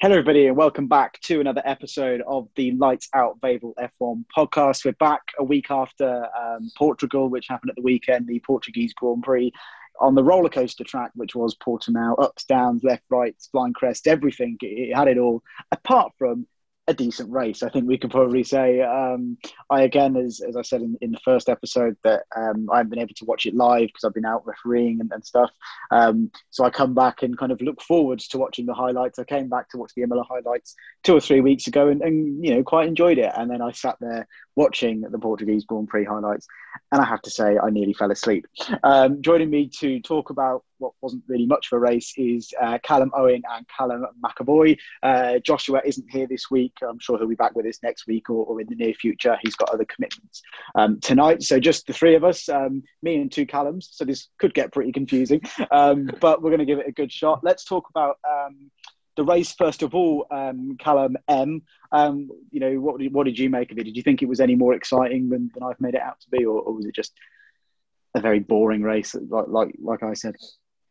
Hello, everybody, and welcome back to another episode of the Lights Out Vavel F1 podcast. We're back a week after um, Portugal, which happened at the weekend, the Portuguese Grand Prix on the roller coaster track, which was Portimao, ups, downs, left, right, flying crest, everything. It had it all, apart from a decent race. I think we can probably say. Um, I again, as, as I said in, in the first episode, that um, I haven't been able to watch it live because I've been out refereeing and, and stuff. Um, so I come back and kind of look forwards to watching the highlights. I came back to watch the Imola highlights two or three weeks ago and, and you know quite enjoyed it. And then I sat there watching the Portuguese Grand Prix highlights, and I have to say I nearly fell asleep. Um, joining me to talk about what wasn't really much of a race is uh, Callum Owen and Callum McAvoy. Uh, Joshua isn't here this week. I'm sure he'll be back with us next week or, or in the near future. He's got other commitments um, tonight. So just the three of us, um, me and two Callums. So this could get pretty confusing, um, but we're going to give it a good shot. Let's talk about um, the race first of all, um, Callum M. Um, you know, what did, what did you make of it? Did you think it was any more exciting than, than I've made it out to be, or, or was it just a very boring race, like like like I said?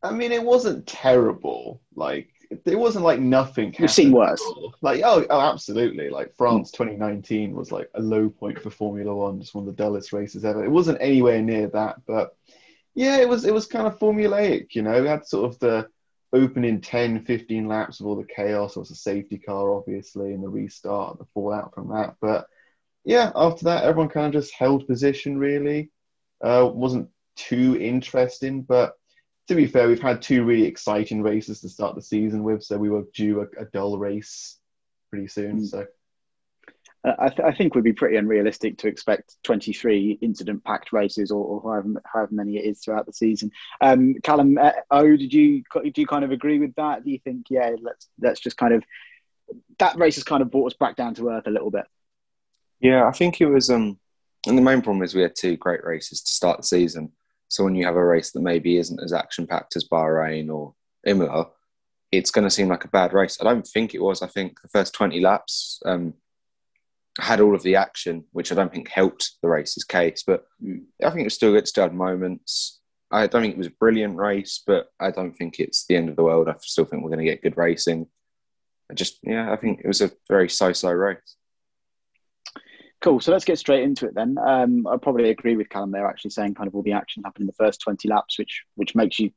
I mean, it wasn't terrible. Like it wasn't like nothing. You've seen worse. Like oh, oh, absolutely. Like France 2019 was like a low point for Formula One, just one of the dullest races ever. It wasn't anywhere near that, but yeah, it was. It was kind of formulaic. You know, we had sort of the opening 10, 15 laps of all the chaos. It was a safety car, obviously, and the restart, the fallout from that. But yeah, after that, everyone kind of just held position. Really, uh, wasn't too interesting, but to be fair, we've had two really exciting races to start the season with, so we were due a, a dull race pretty soon. Mm. So. Uh, I, th- I, think would be pretty unrealistic to expect 23 incident-packed races, or, or however, however, many it is throughout the season. Um, Callum, uh, oh, did you do you kind of agree with that? Do you think, yeah, let's let's just kind of that race has kind of brought us back down to earth a little bit? Yeah, I think it was. Um, and the main problem is we had two great races to start the season. So when you have a race that maybe isn't as action packed as Bahrain or Imola, it's going to seem like a bad race. I don't think it was. I think the first 20 laps um, had all of the action, which I don't think helped the race's case. But I think it was still good, still had moments. I don't think it was a brilliant race, but I don't think it's the end of the world. I still think we're going to get good racing. I just, yeah, I think it was a very so-so race. Cool. So let's get straight into it then. Um, I probably agree with Callum there, actually saying kind of all the action happened in the first twenty laps, which which makes you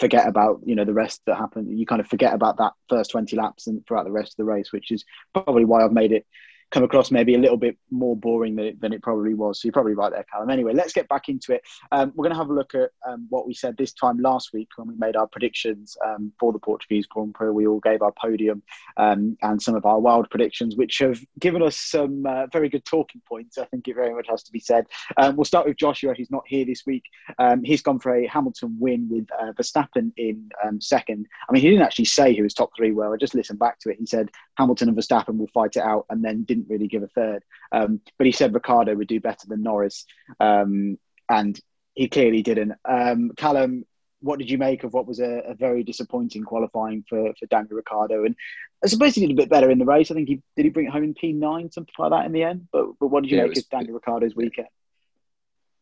forget about you know the rest that happened. You kind of forget about that first twenty laps and throughout the rest of the race, which is probably why I've made it come across maybe a little bit more boring than it, than it probably was. So you're probably right there, Callum. Anyway, let's get back into it. Um, we're going to have a look at um, what we said this time last week when we made our predictions um, for the Portuguese Grand Prix. We all gave our podium um, and some of our wild predictions, which have given us some uh, very good talking points. I think it very much has to be said. Um, we'll start with Joshua, who's not here this week. Um, he's gone for a Hamilton win with uh, Verstappen in second. I mean, he didn't actually say who his top three were. I just listened back to it. He said Hamilton and Verstappen will fight it out, and then didn't didn't really give a third. Um, but he said Ricciardo would do better than Norris, um, and he clearly didn't. Um, Callum, what did you make of what was a, a, very disappointing qualifying for, for Daniel Ricciardo? And I suppose he did a bit better in the race. I think he did he bring it home in P nine, something like that in the end. But but what did you yeah, make was, of Daniel Ricciardo's weekend?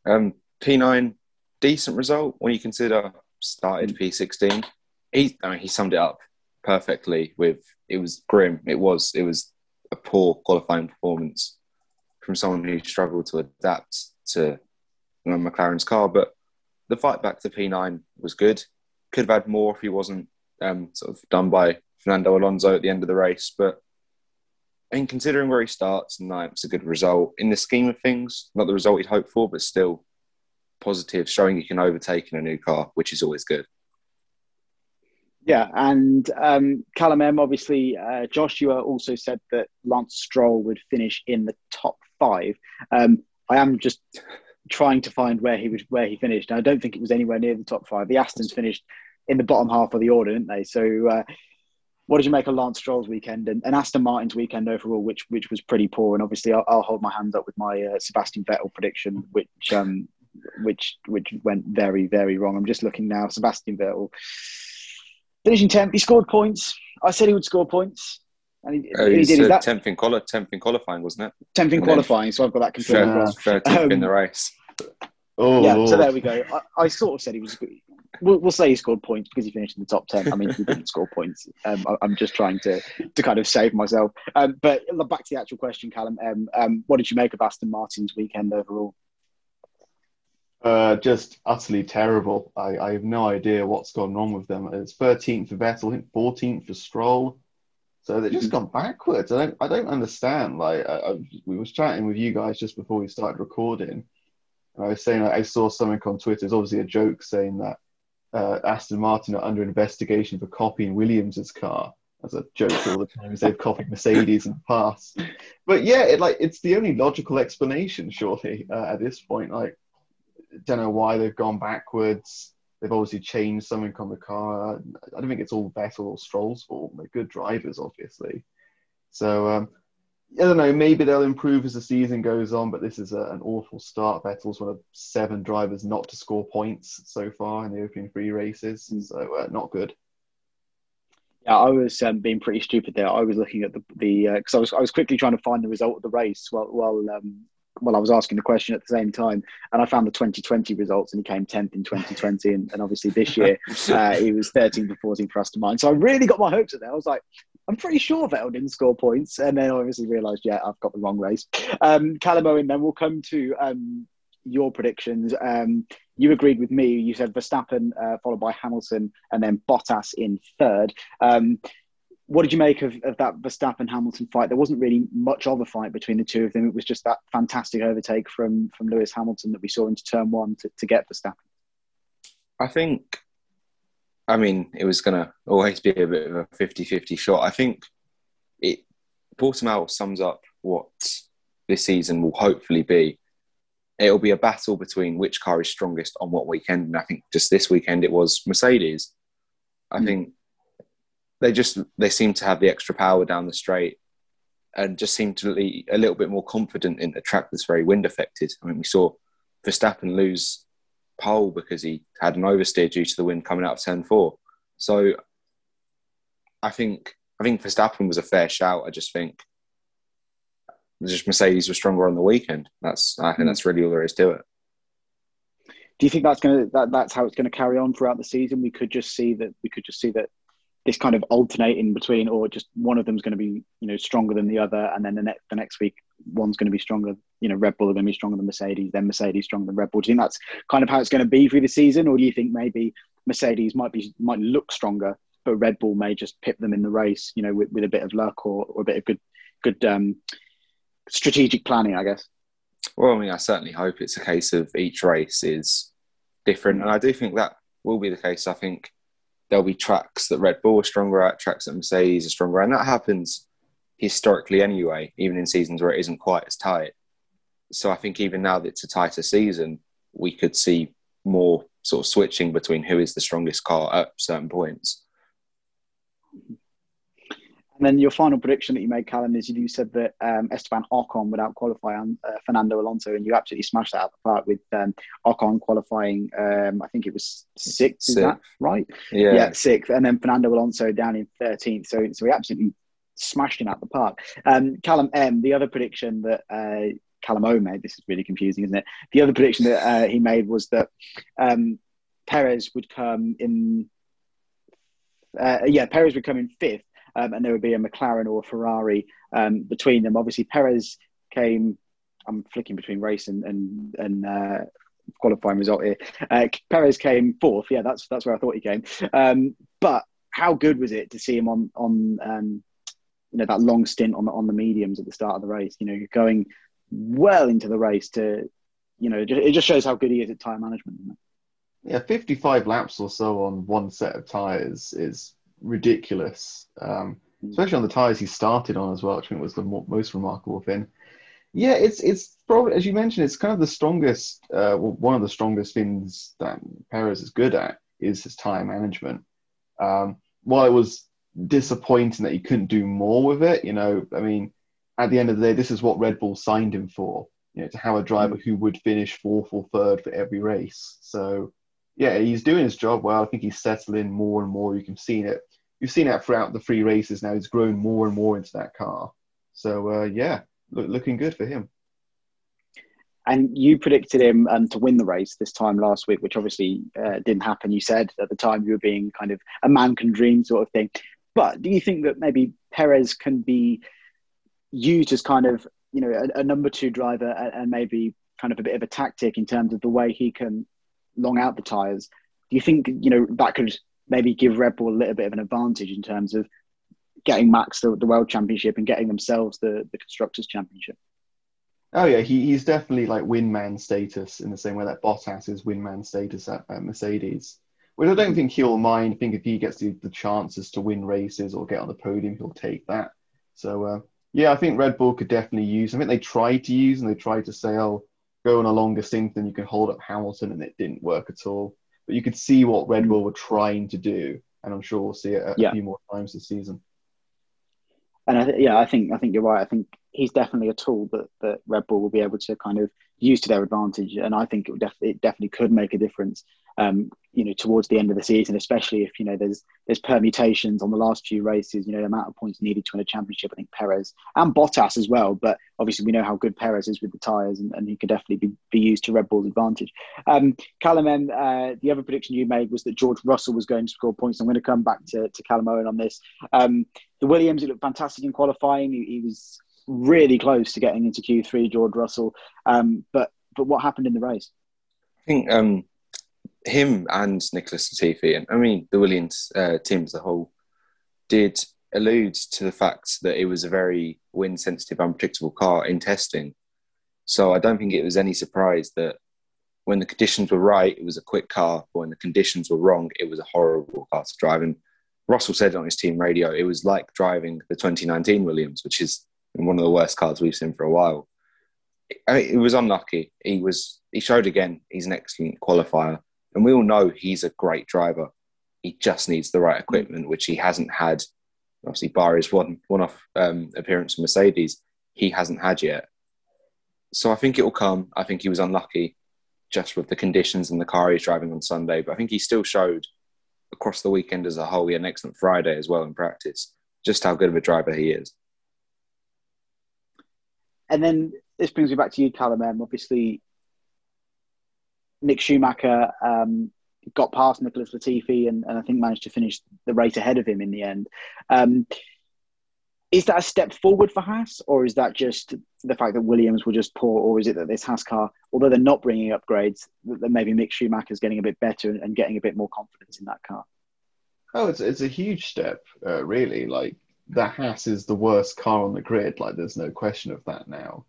Um, P nine, decent result when you consider started P sixteen. He I mean he summed it up perfectly with it was grim. It was it was a poor qualifying performance from someone who struggled to adapt to you know, McLaren's car. But the fight back to P9 was good. Could have had more if he wasn't um, sort of done by Fernando Alonso at the end of the race. But I mean, considering where he starts, it's a good result. In the scheme of things, not the result he'd hoped for, but still positive, showing he can overtake in a new car, which is always good. Yeah, and um, Callum M, obviously, uh, Joshua also said that Lance Stroll would finish in the top five. Um, I am just trying to find where he was, where he finished. I don't think it was anywhere near the top five. The Astons finished in the bottom half of the order, didn't they? So, uh, what did you make of Lance Stroll's weekend and, and, Aston Martin's weekend overall, which which was pretty poor? And obviously, I'll, I'll hold my hands up with my uh, Sebastian Vettel prediction, which um, which which went very very wrong. I'm just looking now. Sebastian Vettel finishing tenth. He scored points. I said he would score points. And he, uh, he did. Uh, that tenth in quali- tenth in qualifying, wasn't it? Tenth in qualifying, so I've got that confirmed. Thirteenth um, in the race. Oh, yeah. So there we go. I, I, sort of said he was we'll, we'll, say he scored points because he finished in the top 10. I mean, he didn't score points. Um, I, am just trying to, to kind of save myself. Um, but back to the actual question, Callum. Um, um, what did you make of Aston Martin's weekend overall? Uh, just utterly terrible. I, I, have no idea what's gone wrong with them. It's 13th for Vettel, I think 14th for Stroll. So they've just mm-hmm. gone backwards. I don't, I don't understand. Like I, I, we was chatting with you guys just before we started recording, and I was saying like, I saw something on Twitter. It's obviously a joke saying that uh, Aston Martin are under investigation for copying Williams's car. As a joke all the time, they've copied Mercedes in the past. But yeah, it, like it's the only logical explanation, surely, uh, at this point. Like, don't know why they've gone backwards. They've obviously changed something on the car. I don't think it's all Vettel or Stroll's fault. They're good drivers, obviously. So um, I don't know. Maybe they'll improve as the season goes on, but this is a, an awful start. Vettel's one of seven drivers not to score points so far in the opening three races, hmm. so uh, not good. Yeah, I was um, being pretty stupid there. I was looking at the the because uh, I was I was quickly trying to find the result of the race while while um, while I was asking the question at the same time, and I found the 2020 results, and he came 10th in 2020, and, and obviously this year uh, he was 13th to 14th for Aston Martin. So I really got my hopes up there. I was like, I'm pretty sure Vettel didn't score points, and then I obviously realised, yeah, I've got the wrong race. Um, Callum Owen, then we'll come to um, your predictions. Um, you agreed with me. You said Verstappen uh, followed by Hamilton, and then Bottas in third. Um, what did you make of, of that Verstappen Hamilton fight? There wasn't really much of a fight between the two of them. It was just that fantastic overtake from from Lewis Hamilton that we saw into turn one to, to get Verstappen. I think, I mean, it was going to always be a bit of a 50 50 shot. I think it, Portimao sums up what this season will hopefully be. It'll be a battle between which car is strongest on what weekend. And I think just this weekend it was Mercedes. I mm. think they just they seem to have the extra power down the straight and just seem to be a little bit more confident in a track that's very wind affected. I mean, we saw Verstappen lose pole because he had an oversteer due to the wind coming out of turn four. So I think I think Verstappen was a fair shout. I just think just Mercedes was stronger on the weekend. That's I think that's really all there is to it. Do you think that's to that, that's how it's going to carry on throughout the season? We could just see that we could just see that this kind of alternating between, or just one of them's going to be, you know, stronger than the other, and then the next the next week one's going to be stronger. You know, Red Bull are going to be stronger than Mercedes, then Mercedes stronger than Red Bull. Do you think that's kind of how it's going to be through the season, or do you think maybe Mercedes might be might look stronger, but Red Bull may just pip them in the race, you know, with, with a bit of luck or, or a bit of good good um, strategic planning, I guess. Well, I mean, I certainly hope it's a case of each race is different, and I do think that will be the case. I think there'll be tracks that Red Bull are stronger at, tracks that Mercedes are stronger at, and that happens historically anyway, even in seasons where it isn't quite as tight. So I think even now that it's a tighter season, we could see more sort of switching between who is the strongest car at certain points. And then your final prediction that you made, Callum, is you said that um, Esteban Ocon would out qualify uh, Fernando Alonso, and you absolutely smashed that out of the park with um, Ocon qualifying. Um, I think it was sixth. Is that right? Yeah. Yeah, sixth, and then Fernando Alonso down in thirteenth. So, so we absolutely smashed him out the park. Um, Callum M, the other prediction that uh, Callum O made. This is really confusing, isn't it? The other prediction that uh, he made was that um, Perez would come in. Uh, yeah, Perez would come in fifth um, and there would be a McLaren or a Ferrari um, between them. Obviously, Perez came. I'm flicking between race and and, and uh, qualifying result here. Uh, Perez came fourth. Yeah, that's that's where I thought he came. Um, but how good was it to see him on on um, you know that long stint on the on the mediums at the start of the race? You know, you're going well into the race to you know it just shows how good he is at tire management. Yeah, 55 laps or so on one set of tires is ridiculous, um, hmm. especially on the tyres he started on as well, which I think was the mo- most remarkable thing. Yeah, it's it's probably as you mentioned, it's kind of the strongest, uh, well, one of the strongest things that Perez is good at is his tyre management. Um, while it was disappointing that he couldn't do more with it, you know, I mean, at the end of the day, this is what Red Bull signed him for, you know, to have a driver hmm. who would finish fourth or third for every race. So, yeah, he's doing his job well. I think he's settling more and more. You can see it you've seen that throughout the three races now. He's grown more and more into that car. So uh, yeah, look, looking good for him. and you predicted him um, to win the race this time last week, which obviously uh, didn't happen. You said at the time you were being kind of a man can dream sort of thing. But do you think that maybe Perez can be used as kind of you know a, a number two driver and, and, maybe kind of a bit of a tactic in terms of the way he can long out the tires? Do you think you know that could maybe give Red Bull a little bit of an advantage in terms of getting Max the, the World Championship and getting themselves the, the Constructors Championship? Oh yeah, he, he's definitely like win-man status in the same way that Bottas is win-man status at, at Mercedes. Which I don't think he'll mind. I think if he gets the, the chances to win races or get on the podium, he'll take that. So uh, yeah, I think Red Bull could definitely use. I think they tried to use and they tried to say, "Oh, go on a longer stint, then you can hold up Hamilton," and it didn't work at all. But you could see what Red Bull were trying to do, and I'm sure we'll see it a, yeah. few more times this season. And I th- yeah, I think I think you're right. I think he's definitely a tool that, that Red Bull will be able to kind of use to their advantage, and I think it, def- it definitely could make a difference. Um, you know, towards the end of the season, especially if you know there's there's permutations on the last few races. You know, the amount of points needed to win a championship. I think Perez and Bottas as well, but obviously we know how good Perez is with the tires, and, and he could definitely be, be used to Red Bull's advantage. Um, Callum, uh, the other prediction you made was that George Russell was going to score points. I'm going to come back to, to Callum Owen on this. Um, the Williams, looked fantastic in qualifying. He, he was really close to getting into Q3, George Russell. Um, but but what happened in the race? I think um, him and Nicholas Latifi, and I mean the Williams uh, team as a whole, did allude to the fact that it was a very wind sensitive, unpredictable car in testing. So I don't think it was any surprise that when the conditions were right, it was a quick car, when the conditions were wrong, it was a horrible car to drive. And Russell said on his team radio, it was like driving the 2019 Williams, which is one of the worst cars we've seen for a while. I mean, it was unlucky. He was he showed again he's an excellent qualifier, and we all know he's a great driver. He just needs the right equipment, which he hasn't had. Obviously, bar his one one off um, appearance for Mercedes, he hasn't had yet. So I think it will come. I think he was unlucky just with the conditions and the car he's driving on Sunday, but I think he still showed across the weekend as a whole. He had an excellent Friday as well in practice. Just how good of a driver he is. And then this brings me back to you, Callum. Um, obviously, Mick Schumacher um, got past Nicholas Latifi and, and, I think managed to finish the race ahead of him in the end. Um, is that a step forward for Haas, or is that just the fact that Williams were just poor, or is it that this Haas car, although they're not bringing upgrades, that maybe Mick Schumacher is getting a bit better and, and, getting a bit more confidence in that car? Oh, it's it's a huge step, uh, really. Like the Haas is the worst car on the grid. Like there's no question of that now.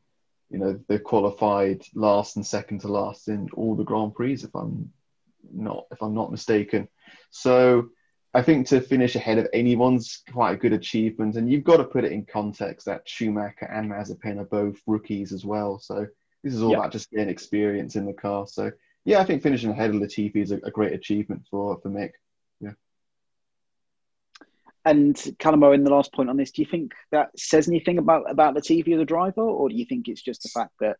You know they've qualified last and second to last in all the Grand Prix, if I'm not if I'm not mistaken. So I think to finish ahead of anyone's quite a good achievement, and you've got to put it in context that Schumacher and Mazepin are both rookies as well. So this is all about just getting experience in the car. So yeah, I think finishing ahead of Latifi is a, a great achievement for for Mick. And Calamo, in the last point on this, do you think that says anything about about Latifi as a driver, or do you think it's just the fact that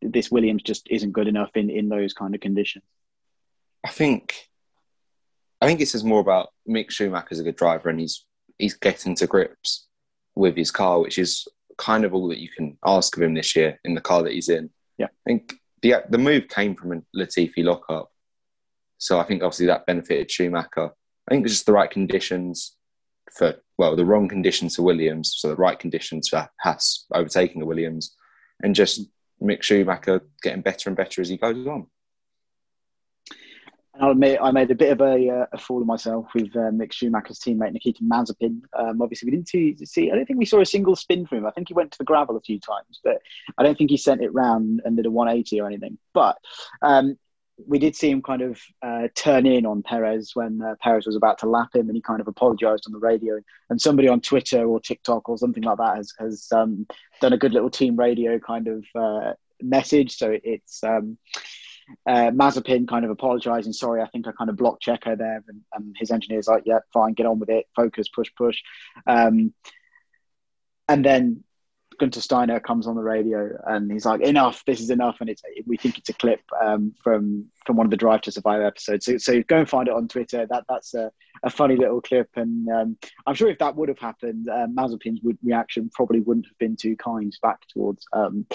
this Williams just isn't good enough in in those kind of conditions? I think I think it says more about Mick Schumacher's a good driver and he's he's getting to grips with his car, which is kind of all that you can ask of him this year in the car that he's in. Yeah, I think the the move came from a Latifi lockup, so I think obviously that benefited Schumacher. I think it's just the right conditions for well, the wrong conditions for Williams, so the right conditions for Haas overtaking the Williams, and just Mick Schumacher getting better and better as he goes on. And I'll admit, I made a bit of a, uh, a fool of myself with uh, Mick Schumacher's teammate Nikita Mazepin. Um, obviously, we didn't see, see, I don't think we saw a single spin from him. I think he went to the gravel a few times, but I don't think he sent it round and did a 180 or anything. But um, we did see him kind of uh, turn in on Perez when uh, Perez was about to lap him, and he kind of apologised on the radio. And somebody on Twitter or TikTok or something like that has, has um, done a good little team radio kind of uh, message. So it's um, uh, Mazepin kind of apologising, sorry, I think I kind of blocked Checo there, and, and, his engineer's like, yeah, fine, get on with it, focus, push, push. Um, and then Gunter Steiner comes on the radio and he's like, "Enough! This is enough!" And it's we think it's a clip um, from from one of the Drive to Survive episodes. So, so go and find it on Twitter. That that's a, a funny little clip, and um, I'm sure if that would have happened, uh, Mazepin's reaction probably wouldn't have been too kind back towards um,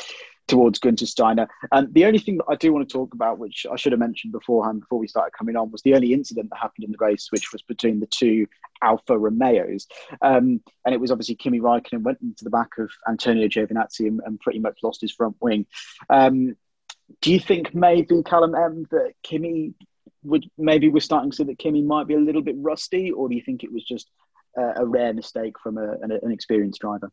towards Gunter Steiner. And the only thing that I do want to talk about, which I should have mentioned beforehand before we started coming on, was the only incident that happened in the race, which was between the two Alfa Romeos. Um, and it was obviously Kimi Raikkonen went into the back of Antonio Giovinazzi and, and pretty much lost his front wing. Um, do you think maybe Callum M that Kimi would maybe we're starting to see that Kimi might be a little bit rusty, or do you think it was just a rare mistake from a, an, an experienced driver?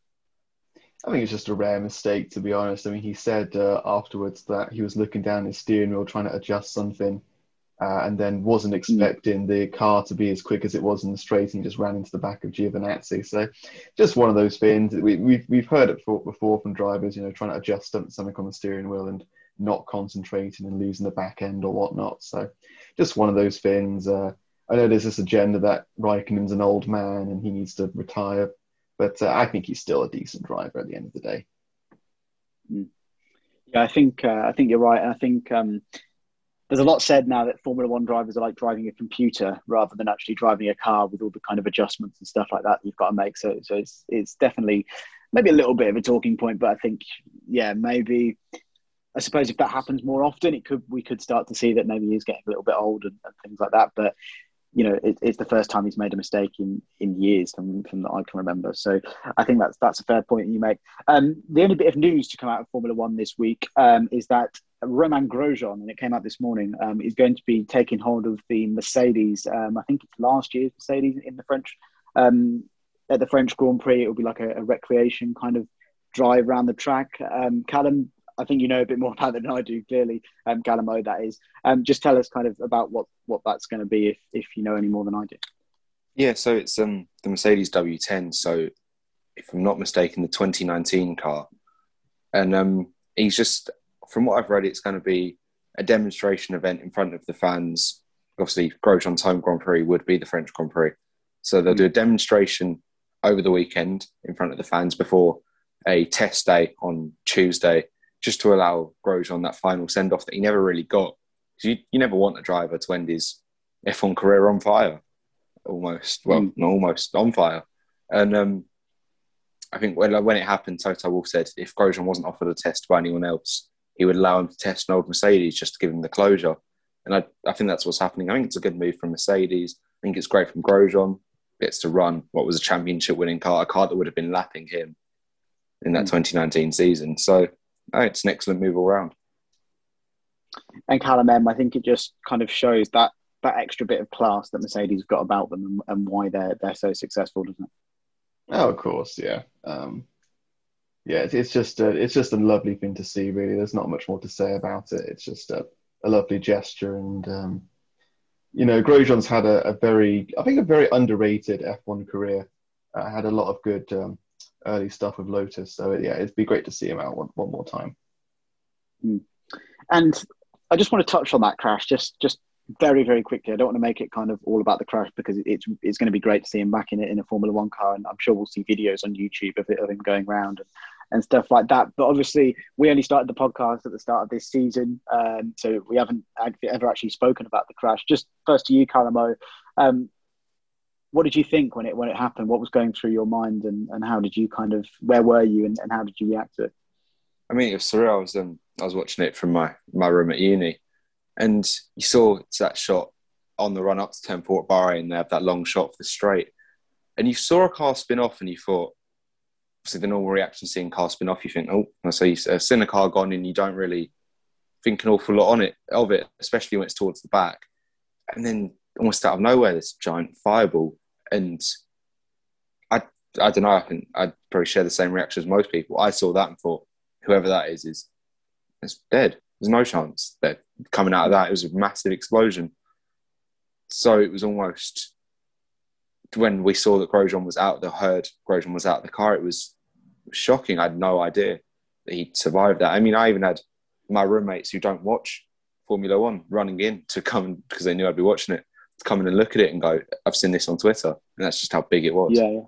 I think it's just a rare mistake, to be honest. I mean, he said uh, afterwards that he was looking down his steering wheel trying to adjust something, uh, and then wasn't hmm. expecting mm. the car to be as quick as it was in the straight, and just ran into the back of Giovinazzi. So, just one of those things. We, we've we've heard it before from drivers, you know, trying to adjust something on the steering wheel and not concentrating and losing the back end or whatnot. So, just one of those things. Uh, I know there's this agenda that Raikkonen's an old man and he needs to retire but uh, I think he's still a decent driver at the end of the day. Hmm. Yeah, I think uh, I think you're right. I think um, there's a lot said now that Formula One drivers are like driving a computer rather than actually driving a car with all the kind of adjustments and stuff like that you've got to make. So, so it's it's definitely maybe a little bit of a talking point, but I think yeah, maybe I suppose if that happens more often, it could we could start to see that maybe he's getting a little bit old and, and things like that. But you know, it, it's the first time he's made a mistake in, in years from, from that I can remember. So I think that's that's a fair point you make. Um, the only bit of news to come out of Formula One this week um, is that Romain Grosjean, and it came out this morning, um, is going to be taking hold of the Mercedes. Um, I think it's last year's Mercedes in the French um, at the French Grand Prix. It will be like a, a recreation kind of drive around the track. Um, Callum, I think you know a bit more about than I do. Clearly, um, that is. Um, just tell us kind of about what what that's going to be, if if you know any more than I do. Yeah, so it's um the Mercedes W10. So, if I'm not mistaken, the 2019 car, and um he's just from what I've read, it's going to be a demonstration event in front of the fans. Obviously, Grosjean's home Grand Prix would be the French Grand Prix, so they'll do a demonstration over the weekend in front of the fans before a test day on Tuesday just to allow Grosjean that final send off that he never really got. Because you, you never want a driver to end his F1 career on fire, almost. Well, mm. not almost on fire. And um, I think when, when it happened, Toto Wolff said if Grosjean wasn't offered a test by anyone else, he would allow him to test an old Mercedes just to give him the closure. And I, I think that's what's happening. I think it's a good move from Mercedes. I think it's great from Grosjean. Gets to run what was a championship winning car, a car that would have been lapping him in that mm. 2019 season. So oh, it's an excellent move all round. And Callum M, I think it just kind of shows that that extra bit of class that Mercedes have got about them and, and why they're they're so successful, doesn't it? Oh, of course, yeah. Um, yeah, it's, it's just a, it's just a lovely thing to see. Really, there's not much more to say about it. It's just a, a lovely gesture, and um, you know, Grosjean's had a, a, very, I think, a very underrated F1 career. Uh, had a lot of good um, early stuff with Lotus. So yeah, it'd be great to see him out one, one more time. Hmm. And I just want to touch on that crash, just just very very quickly. I don't want to make it kind of all about the crash because it's it's going to be great to see him back in it in a Formula One car, and I'm sure we'll see videos on YouTube of, it, of him going around and, and stuff like that. But obviously, we only started the podcast at the start of this season, um, so we haven't ever actually spoken about the crash. Just first to you, Calamo. Um, what did you think when it when it happened? What was going through your mind, and, and how did you kind of where were you, and, and how did you react to it? I mean, it was surreal. I was um, I was watching it from my my room at uni, and you saw that shot on the run up to turn Port and They have that long shot for the straight, and you saw a car spin off, and you thought, obviously the normal reaction seeing car spin off, you think, oh, so you uh, seen a car gone, and you don't really think an awful lot on it of it, especially when it's towards the back, and then almost out of nowhere this giant fireball, and I I don't know. I think I'd probably share the same reaction as most people. I saw that and thought, whoever that is is is dead. There's no chance that coming out of that it was a massive explosion. So it was almost when we saw that Grosjean was out, the heard Grosjean was out of the car. It was shocking. I had no idea that he'd survived that. I mean, I even had my roommates who don't watch Formula One running in to come because they knew I'd be watching it come in and look at it and go, I've seen this on Twitter. And that's just how big it was. Yeah.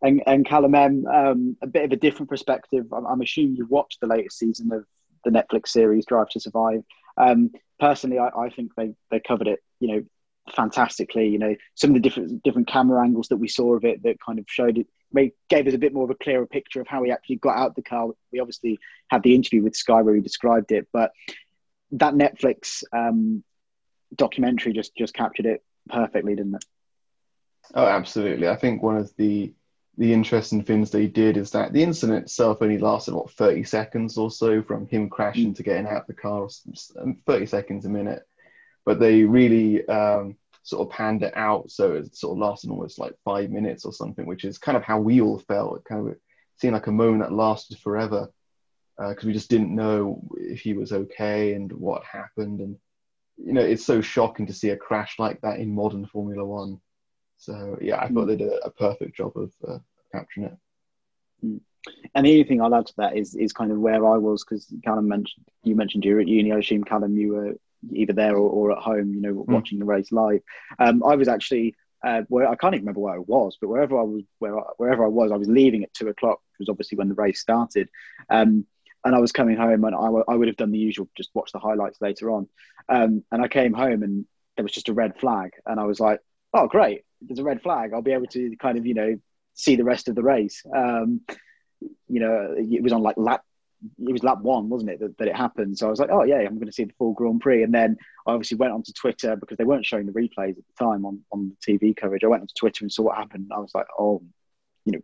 And, and Callum M, um, a bit of a different perspective. I'm, I'm, assuming you've watched the latest season of the Netflix series Drive to Survive. Um, personally, I, I think they, they covered it, you know, fantastically. You know, some of the different different camera angles that we saw of it that kind of showed it gave us a bit more of a clearer picture of how he actually got out the car. We obviously had the interview with Sky where he described it, but that Netflix um, documentary just just captured it perfectly, didn't it? Oh, absolutely. I think one of the the interesting things they did is that the incident itself only lasted what 30 seconds or so from him crashing mm. to getting out the car 30 seconds a minute but they really um, sort of panned it out so it sort of lasted almost like five minutes or something which is kind of how we all felt it kind of seemed like a moment that lasted forever because uh, we just didn't know if he was okay and what happened and you know it's so shocking to see a crash like that in modern formula one so yeah, I thought mm. they did a perfect job of uh, capturing it. Mm. And the only thing I'll add to that is is kind of where I was because Callum mentioned you mentioned you were at uni. I assume Callum, you were either there or, or at home, you know, mm. watching the race live. Um, I was actually uh, where I can't even remember where I was, but wherever I was, where I, wherever I was, I was leaving at two o'clock, which was obviously when the race started. Um, and I was coming home, and I, w- I would have done the usual, just watch the highlights later on. Um, and I came home, and there was just a red flag, and I was like, "Oh, great! there's a red flag, I'll be able to kind of, you know, see the rest of the race. Um, you know, it was on like lap, it was lap one, wasn't it, that, that it happened. So I was like, oh yeah, I'm going to see the full Grand Prix. And then I obviously went onto Twitter because they weren't showing the replays at the time on, on the TV coverage. I went onto Twitter and saw what happened. I was like, oh, you know,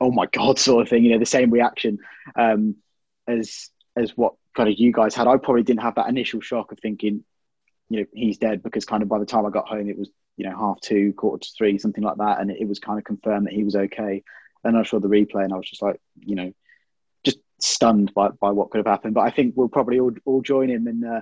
oh my God, sort of thing, you know, the same reaction um, as, as what kind of you guys had. I probably didn't have that initial shock of thinking, you know, he's dead because kind of by the time I got home, it was you know half two, quarter to three, something like that, and it, was kind of confirmed that he was okay. And I saw the replay, and I was just like, you know, just stunned by, by what could have happened. But I think we'll probably all, all join him in uh,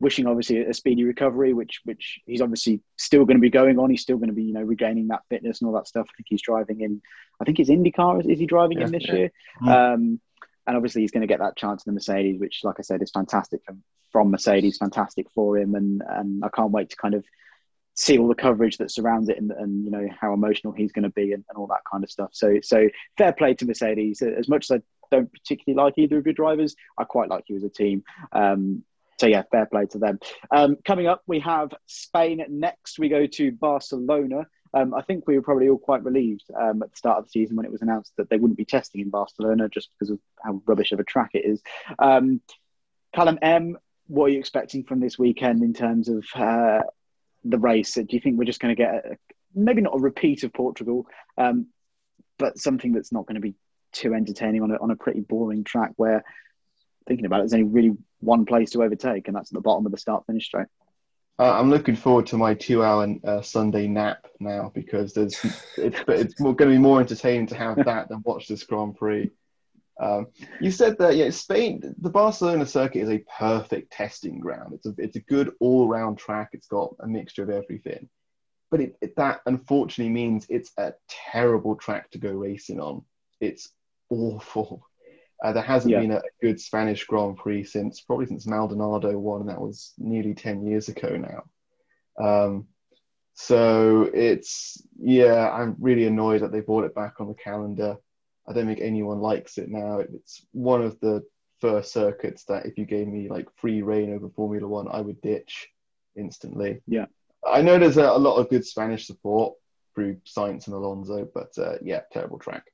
wishing, obviously, a speedy recovery, which which he's obviously still going to be going on. He's still going to be, you know, regaining that fitness and all that stuff. I think he's driving in. I think it's IndyCar. Is, is he driving yeah, in this yeah. year? Um, and obviously, he's going to get that chance in the Mercedes, which, like I said, is fantastic from, from Mercedes, fantastic for him. And and I can't wait to kind of see all the coverage that surrounds it and, and you know how emotional he's going to be and, and, all that kind of stuff. So so fair play to Mercedes. As much as I don't particularly like either of your drivers, I quite like you as a team. Um, so yeah, fair play to them. Um, coming up, we have Spain next. We go to Barcelona. Um, I think we were probably all quite relieved um, at the start of the season when it was announced that they wouldn't be testing in Barcelona just because of how rubbish of a track it is. Um, Callum M, what are you expecting from this weekend in terms of uh, the race? Do you think we're just going to get a, maybe not a repeat of Portugal, um, but something that's not going to be too entertaining on a, on a pretty boring track where thinking about it, there's only really one place to overtake, and that's at the bottom of the start finish straight. Uh, I'm looking forward to my two-hour uh, Sunday nap now because there's it's it's going to be more entertaining to have that than watch this Grand Prix. Um, you said that yeah, Spain, the Barcelona circuit is a perfect testing ground. It's a it's a good all round track. It's got a mixture of everything, but it, it, that unfortunately means it's a terrible track to go racing on. It's awful. Uh, there hasn't yeah. been a, good Spanish Grand Prix since probably since Maldonado won, and that was nearly ten years ago now. Um, so it's yeah, I'm really annoyed that they brought it back on the calendar. I don't think anyone likes it now. It's one of the first circuits that if you gave me like free reign over Formula One, I would ditch instantly. Yeah. I know there's a, a lot of good Spanish support through Sainz and Alonso, but uh, yeah, terrible track.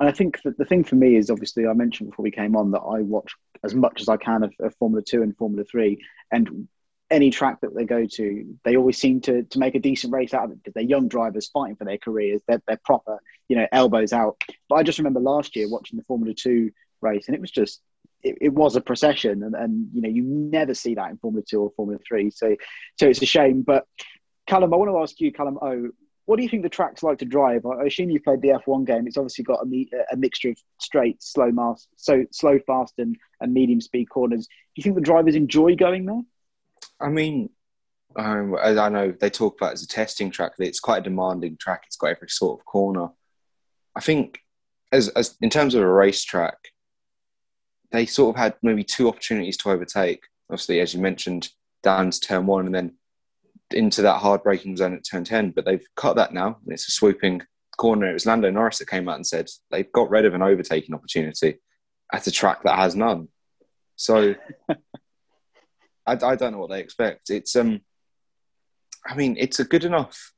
And I think that the thing for me is obviously I mentioned before we came on that I watch as much as I can of, of Formula Two and Formula Three, and any track that they go to, they always seem to to make a decent race out of it because they're young drivers fighting for their careers. They're they're proper, you know, elbows out. But I just remember last year watching the Formula Two race, and it was just it, it, was a procession, and, and you know you never see that in Formula Two or Formula Three. So so it's a shame. But Callum, I want to ask you, Callum O, what do you think the track's like to drive? I assume you've played the F1 game. It's obviously got a, a mixture of straight, slow, mass, so slow, fast, and, and medium speed corners. Do you think the drivers enjoy going there? I mean, um, I know they talk about as a testing track. It's quite a demanding track. It's got every sort of corner. I think, as, as in terms of a racetrack, they sort of had maybe two opportunities to overtake. Obviously, as you mentioned, down to turn one and then into that hard braking zone at turn 10. But they've cut that now. It's a swooping corner. It was Lando Norris that came out and said they've got rid of an overtaking opportunity at a track that has none. So I, I don't know what they expect. It's um, I mean, it's a good enough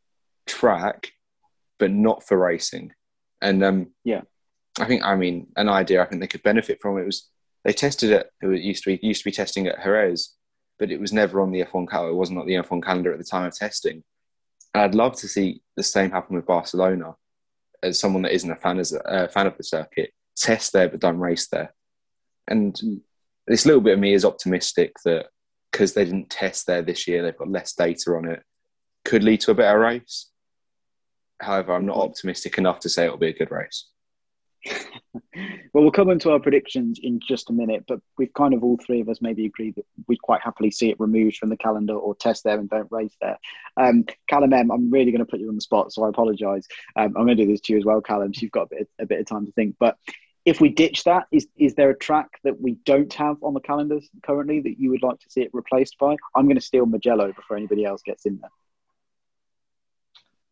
track, but not for racing. And um, Yeah. I think I mean an idea I think they could benefit from it was they tested it. It used to be used to be testing at Jerez, but it was never on the F1 calendar. It wasn't on the F1 calendar at the time of testing. And I'd love to see the same happen with Barcelona. As someone that isn't a fan as a fan of the circuit, test there but don't race there. And this little bit of me is optimistic that because they didn't test there this year, they've got less data on it, could lead to a better race. However, I'm not optimistic enough to say it'll be a good race. well, we'll come into our predictions in just a minute, but we've kind of all three of us maybe agreed that we'd quite happily see it removed from the calendar or test there and don't race there. Um, Callum M, I'm really going to put you on the spot, so I apologise. Um, I'm going to do this to you as well, Callum, so you've got a bit, a bit of time to think. But if we ditch that, is is there a track that we don't have on the calendars currently that you would like to see it replaced by? I'm going to steal Mugello before anybody else gets in there.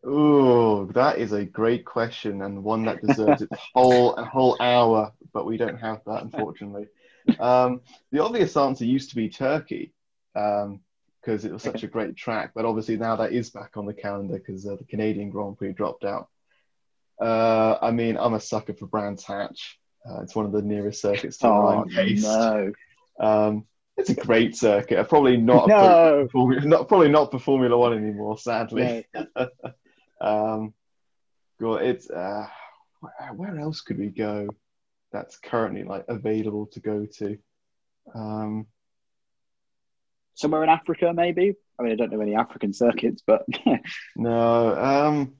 Oh, that is a great question and one that deserves its whole a whole hour, but we don't have that unfortunately. Um, the obvious answer used to be Turkey because um, it was such a great track, but obviously now that is back on the calendar because uh, the Canadian Grand Prix dropped out. Uh, I mean, I'm a sucker for Brands Hatch. Uh, it's one of the nearest circuits to Oh Rhine no! Um, it's a great circuit. Probably not, No. a not probably not for Formula One anymore, sadly. um, God, it's uh, where, else could we go that's currently like available to go to? Um, Somewhere in Africa, maybe. I mean, I don't know any African circuits, but no. Um,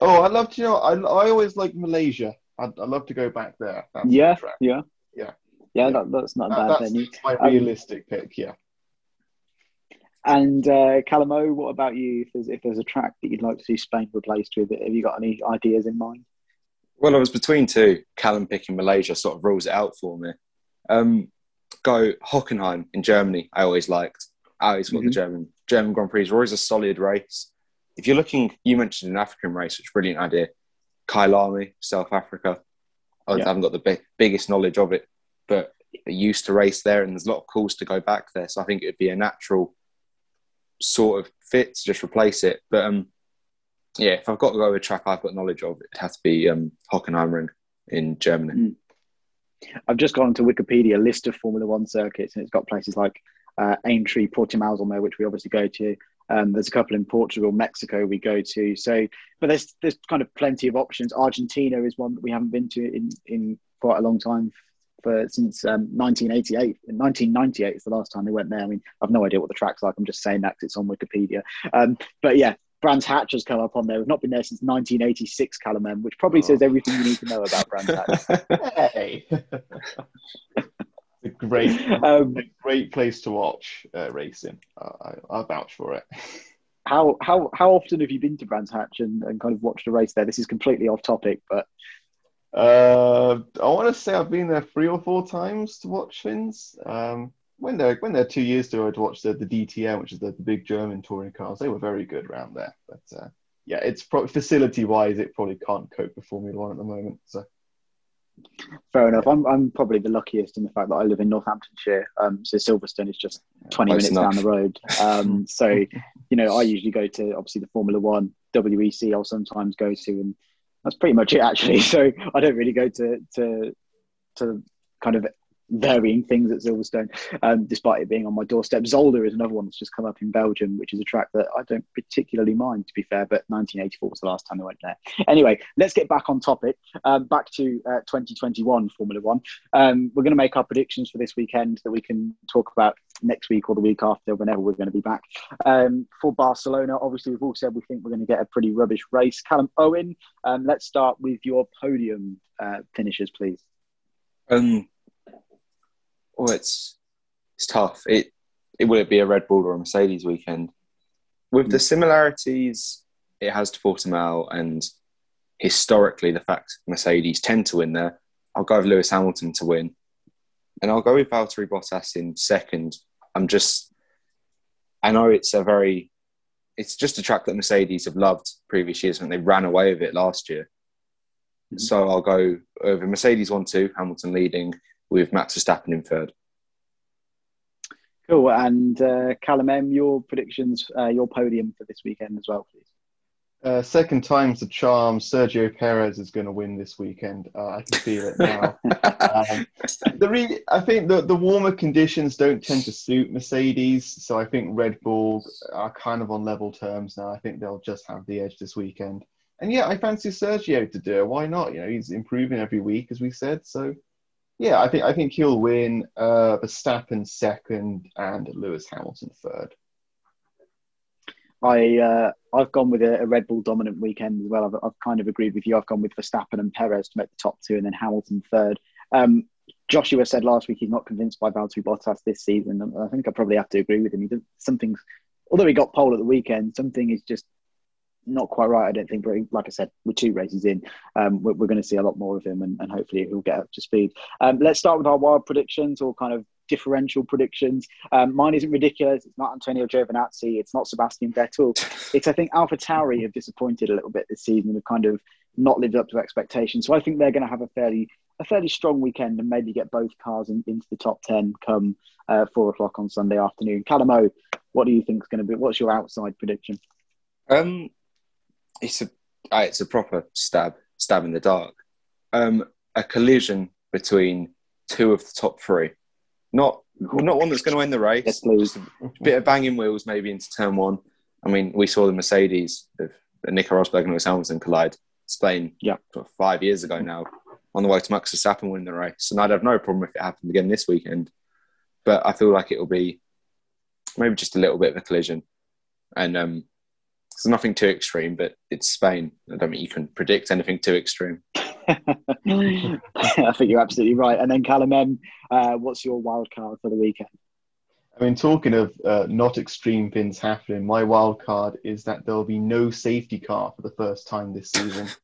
oh, I love to you know. I I always like Malaysia. I'd, I'd love to go back there. That's yeah, yeah, Yeah. yeah. That, that's not a That- bad that's venue. my Um, realistic pick. Yeah. And uh, Calamo, what about you? If there's if there's a track that you'd like to see Spain replaced with, have you got any ideas in mind? Well, I was between two. Callum picking Malaysia sort of rules it out for me. Um, go Hockenheim in Germany. I always liked. I always thought the Mhm. German German Grand Prix were always a solid race. If you're looking, you mentioned an African race, which is a brilliant idea. Kyalami, South Africa. I Yeah. haven't got the big, biggest knowledge of it, but they used to race there, and there's a lot of calls to go back there. So I think it would be a natural sort of fit to just replace it. But um, yeah, if I've got to go with a track I've got knowledge of, it has to be um, Hockenheimring in Germany. I've just gone to Wikipedia list of Formula One circuits, and it's got places like uh, Aintree, Portimao on there, which we obviously go to. Um, there's a couple in Portugal, Mexico we go to. So, but there's there's kind of plenty of options. Argentina is one that we haven't been to in in quite a long time. For since um, 1988, in 1998 is the last time they went there. I mean, I've no idea what the track's like. I'm just saying that 'cause it's on Wikipedia. Um, but yeah, Brands Hatch has come up on there. We've not been there since 1986, Callum, M, which probably Oh. says everything you need to know about Brands Hatch. Hey. a great, Um, a great place to watch uh, racing. Uh, I, I'll vouch for it. how how how often have you been to Brands Hatch and, and kind of watched a race there? This is completely off topic, but Uh, I want to say I've been there three or four times to watch things. Um, when they're when they're two years ago, I'd watched the, the DTM, which is the, the big German touring cars. They were very good around there. But uh, yeah, it's pro- facility wise, it probably can't cope with Formula One at the moment. So fair enough. I'm I'm probably the luckiest in the fact that I live in Northamptonshire. Um, so Silverstone is just 20 Close minutes enough. down the road. Um, so you know, I usually go to obviously the Formula One, WEC. I'll sometimes go to, and that's pretty much it actually. So I don't really go to to to kind of varying things at Silverstone, um, despite it being on my doorstep. Zolder is another one that's just come up in Belgium, which is a track that I don't particularly mind, to be fair. But 1984 was the last time I went there. Anyway, let's get back on topic. Um, back to uh, 2021 Formula One. Um, we're going to make our predictions for this weekend that we can talk about next week or the week after, whenever we're going to be back. Um, for Barcelona, obviously, we've all said we think we're going to get a pretty rubbish race. Callum Owen, um, let's start with your podium uh, finishes, please. Um, well, it's it's tough. It it will it be a Red Bull or a Mercedes weekend? With the similarities it has to Portimao and historically the fact Mercedes tend to win there, I'll go with Lewis Hamilton to win, and I'll go with Valtteri Bottas in second. I'm just, I know it's a very, it's just a track that Mercedes have loved previous years and they ran away with it last year. So I'll go over Mercedes one two, Hamilton leading with Max Verstappen in third. Cool. And uh, Callum M, your predictions, uh, your podium for this weekend as well, please. Uh, second time's the charm. Sergio Perez is going to win this weekend. Uh, I can feel it now. um, the re- I think the, the warmer conditions don't tend to suit Mercedes, so I think Red Bull are kind of on level terms now. I think they'll just have the edge this weekend. And yeah, I fancy Sergio to do it. Why not? You know, he's improving every week, as we said. So yeah, I think I think he'll win. Uh, Verstappen second and Lewis Hamilton third. I uh, I've gone with a, a, Red Bull dominant weekend as well. I've, I've, kind of agreed with you. I've gone with Verstappen and Perez to make the top two, and then Hamilton third. Um, Joshua said last week he's not convinced by Valtteri Bottas this season, I think I probably have to agree with him. He does something, although he got pole at the weekend, something is just not quite right. I don't think, but like I said, with two races in, um, we're, we're, going to see a lot more of him, and, and hopefully he'll get up to speed. Um, let's start with our wild predictions, or kind of differential predictions. Um, mine isn't ridiculous. It's not Antonio Giovinazzi. It's not Sebastian Vettel. It's I think Alpha Tauri have disappointed a little bit this season. And have kind of not lived up to expectations. So I think they're going to have a fairly a fairly strong weekend and maybe get both cars in, into the top ten come uh, four o'clock on Sunday afternoon. Calamo, what do you think is going to be? What's your outside prediction? Um, it's a uh, it's a proper stab stab in the dark. Um, a collision between two of the top three. Not not one that's going to win the race. Yes, please. a bit of banging wheels maybe into turn one. I mean, we saw the Mercedes of Nico Rosberg and Lewis Hamilton collide Spain yeah. five years ago now on the way to Max Verstappen winning the race. And I'd have no problem if it happened again this weekend. But I feel like it'll be maybe just a little bit of a collision. And um, it's nothing too extreme, but it's Spain. I don't think you can predict anything too extreme. I think you're absolutely right. And then Callum M, uh, what's your wild card for the weekend? I mean, talking of uh, not extreme things happening, my wild card is that there'll be no safety car for the first time this season.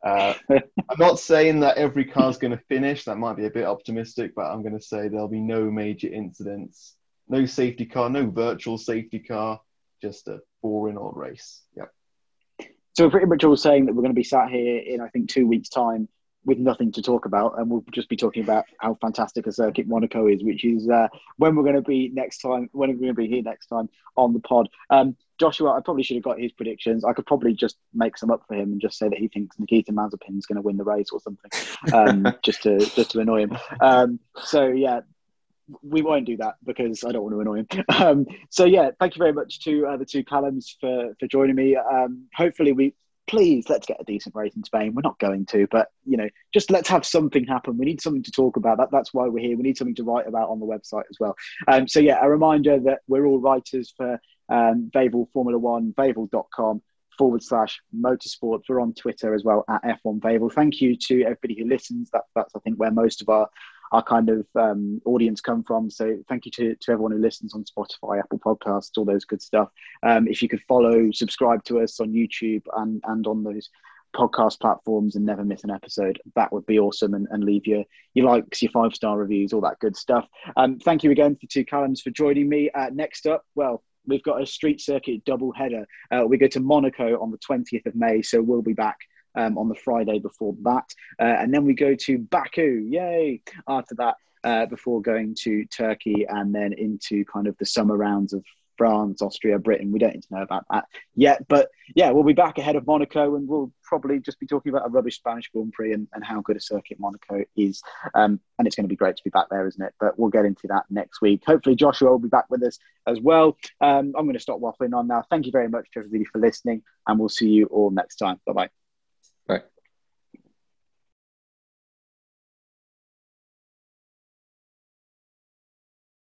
Uh, I'm not saying that every car's going to finish. That might be a bit optimistic, but I'm going to say there'll be no major incidents, no safety car, no virtual safety car, just a boring old race. Yep. So we're pretty much all saying that we're going to be sat here in, I think, two weeks' time with nothing to talk about, and we'll just be talking about how fantastic a circuit Monaco is, which is uh, when we're going to be next time. When we're going to be here next time on the pod. Um, Joshua, I probably should have got his predictions. I could probably just make some up for him and just say that he thinks Nikita Mazepin is going to win the race or something, um, just to just to annoy him. Um, so yeah, we won't do that because I don't want to annoy him. Um, so yeah, thank you very much to uh, the two Callums for for joining me. Um, hopefully, we please let's get a decent race in Spain. We're not going to, but you know, just let's have something happen. We need something to talk about. That, that's why we're here. We need something to write about on the website as well. Um, so yeah, a reminder that we're all writers for um, Formula One, Vavel.com forward slash motorsports. We're on Twitter as well at F1 Vavel. Thank you to everybody who listens. That, that's I think where most of our our kind of um, audience come from. So thank you to, to everyone who listens on Spotify, Apple Podcasts, all those good stuff. Um, if you could follow, subscribe to us on YouTube and, and on those podcast platforms and never miss an episode, that would be awesome. And, and leave your, your likes, your five star reviews, all that good stuff. Um, thank you again for two Callums for joining me. Uh, next up, well, we've got a street circuit double header. Uh, we go to Monaco on the 20th of May, so we'll be back um, on the Friday before that. Uh, and then we go to Baku, yay, after that, uh, before going to Turkey and then into kind of the summer rounds of France, Austria, Britain. We don't need to know about that yet. But yeah, we'll be back ahead of Monaco and we'll probably just be talking about a rubbish Spanish Grand Prix and, and how good a circuit Monaco is. Um, and it's going to be great to be back there, isn't it? But we'll get into that next week. Hopefully, Joshua will be back with us as well. Um, I'm going to stop waffling on now. Thank you very much to everybody for listening, and we'll see you all next time. Bye bye.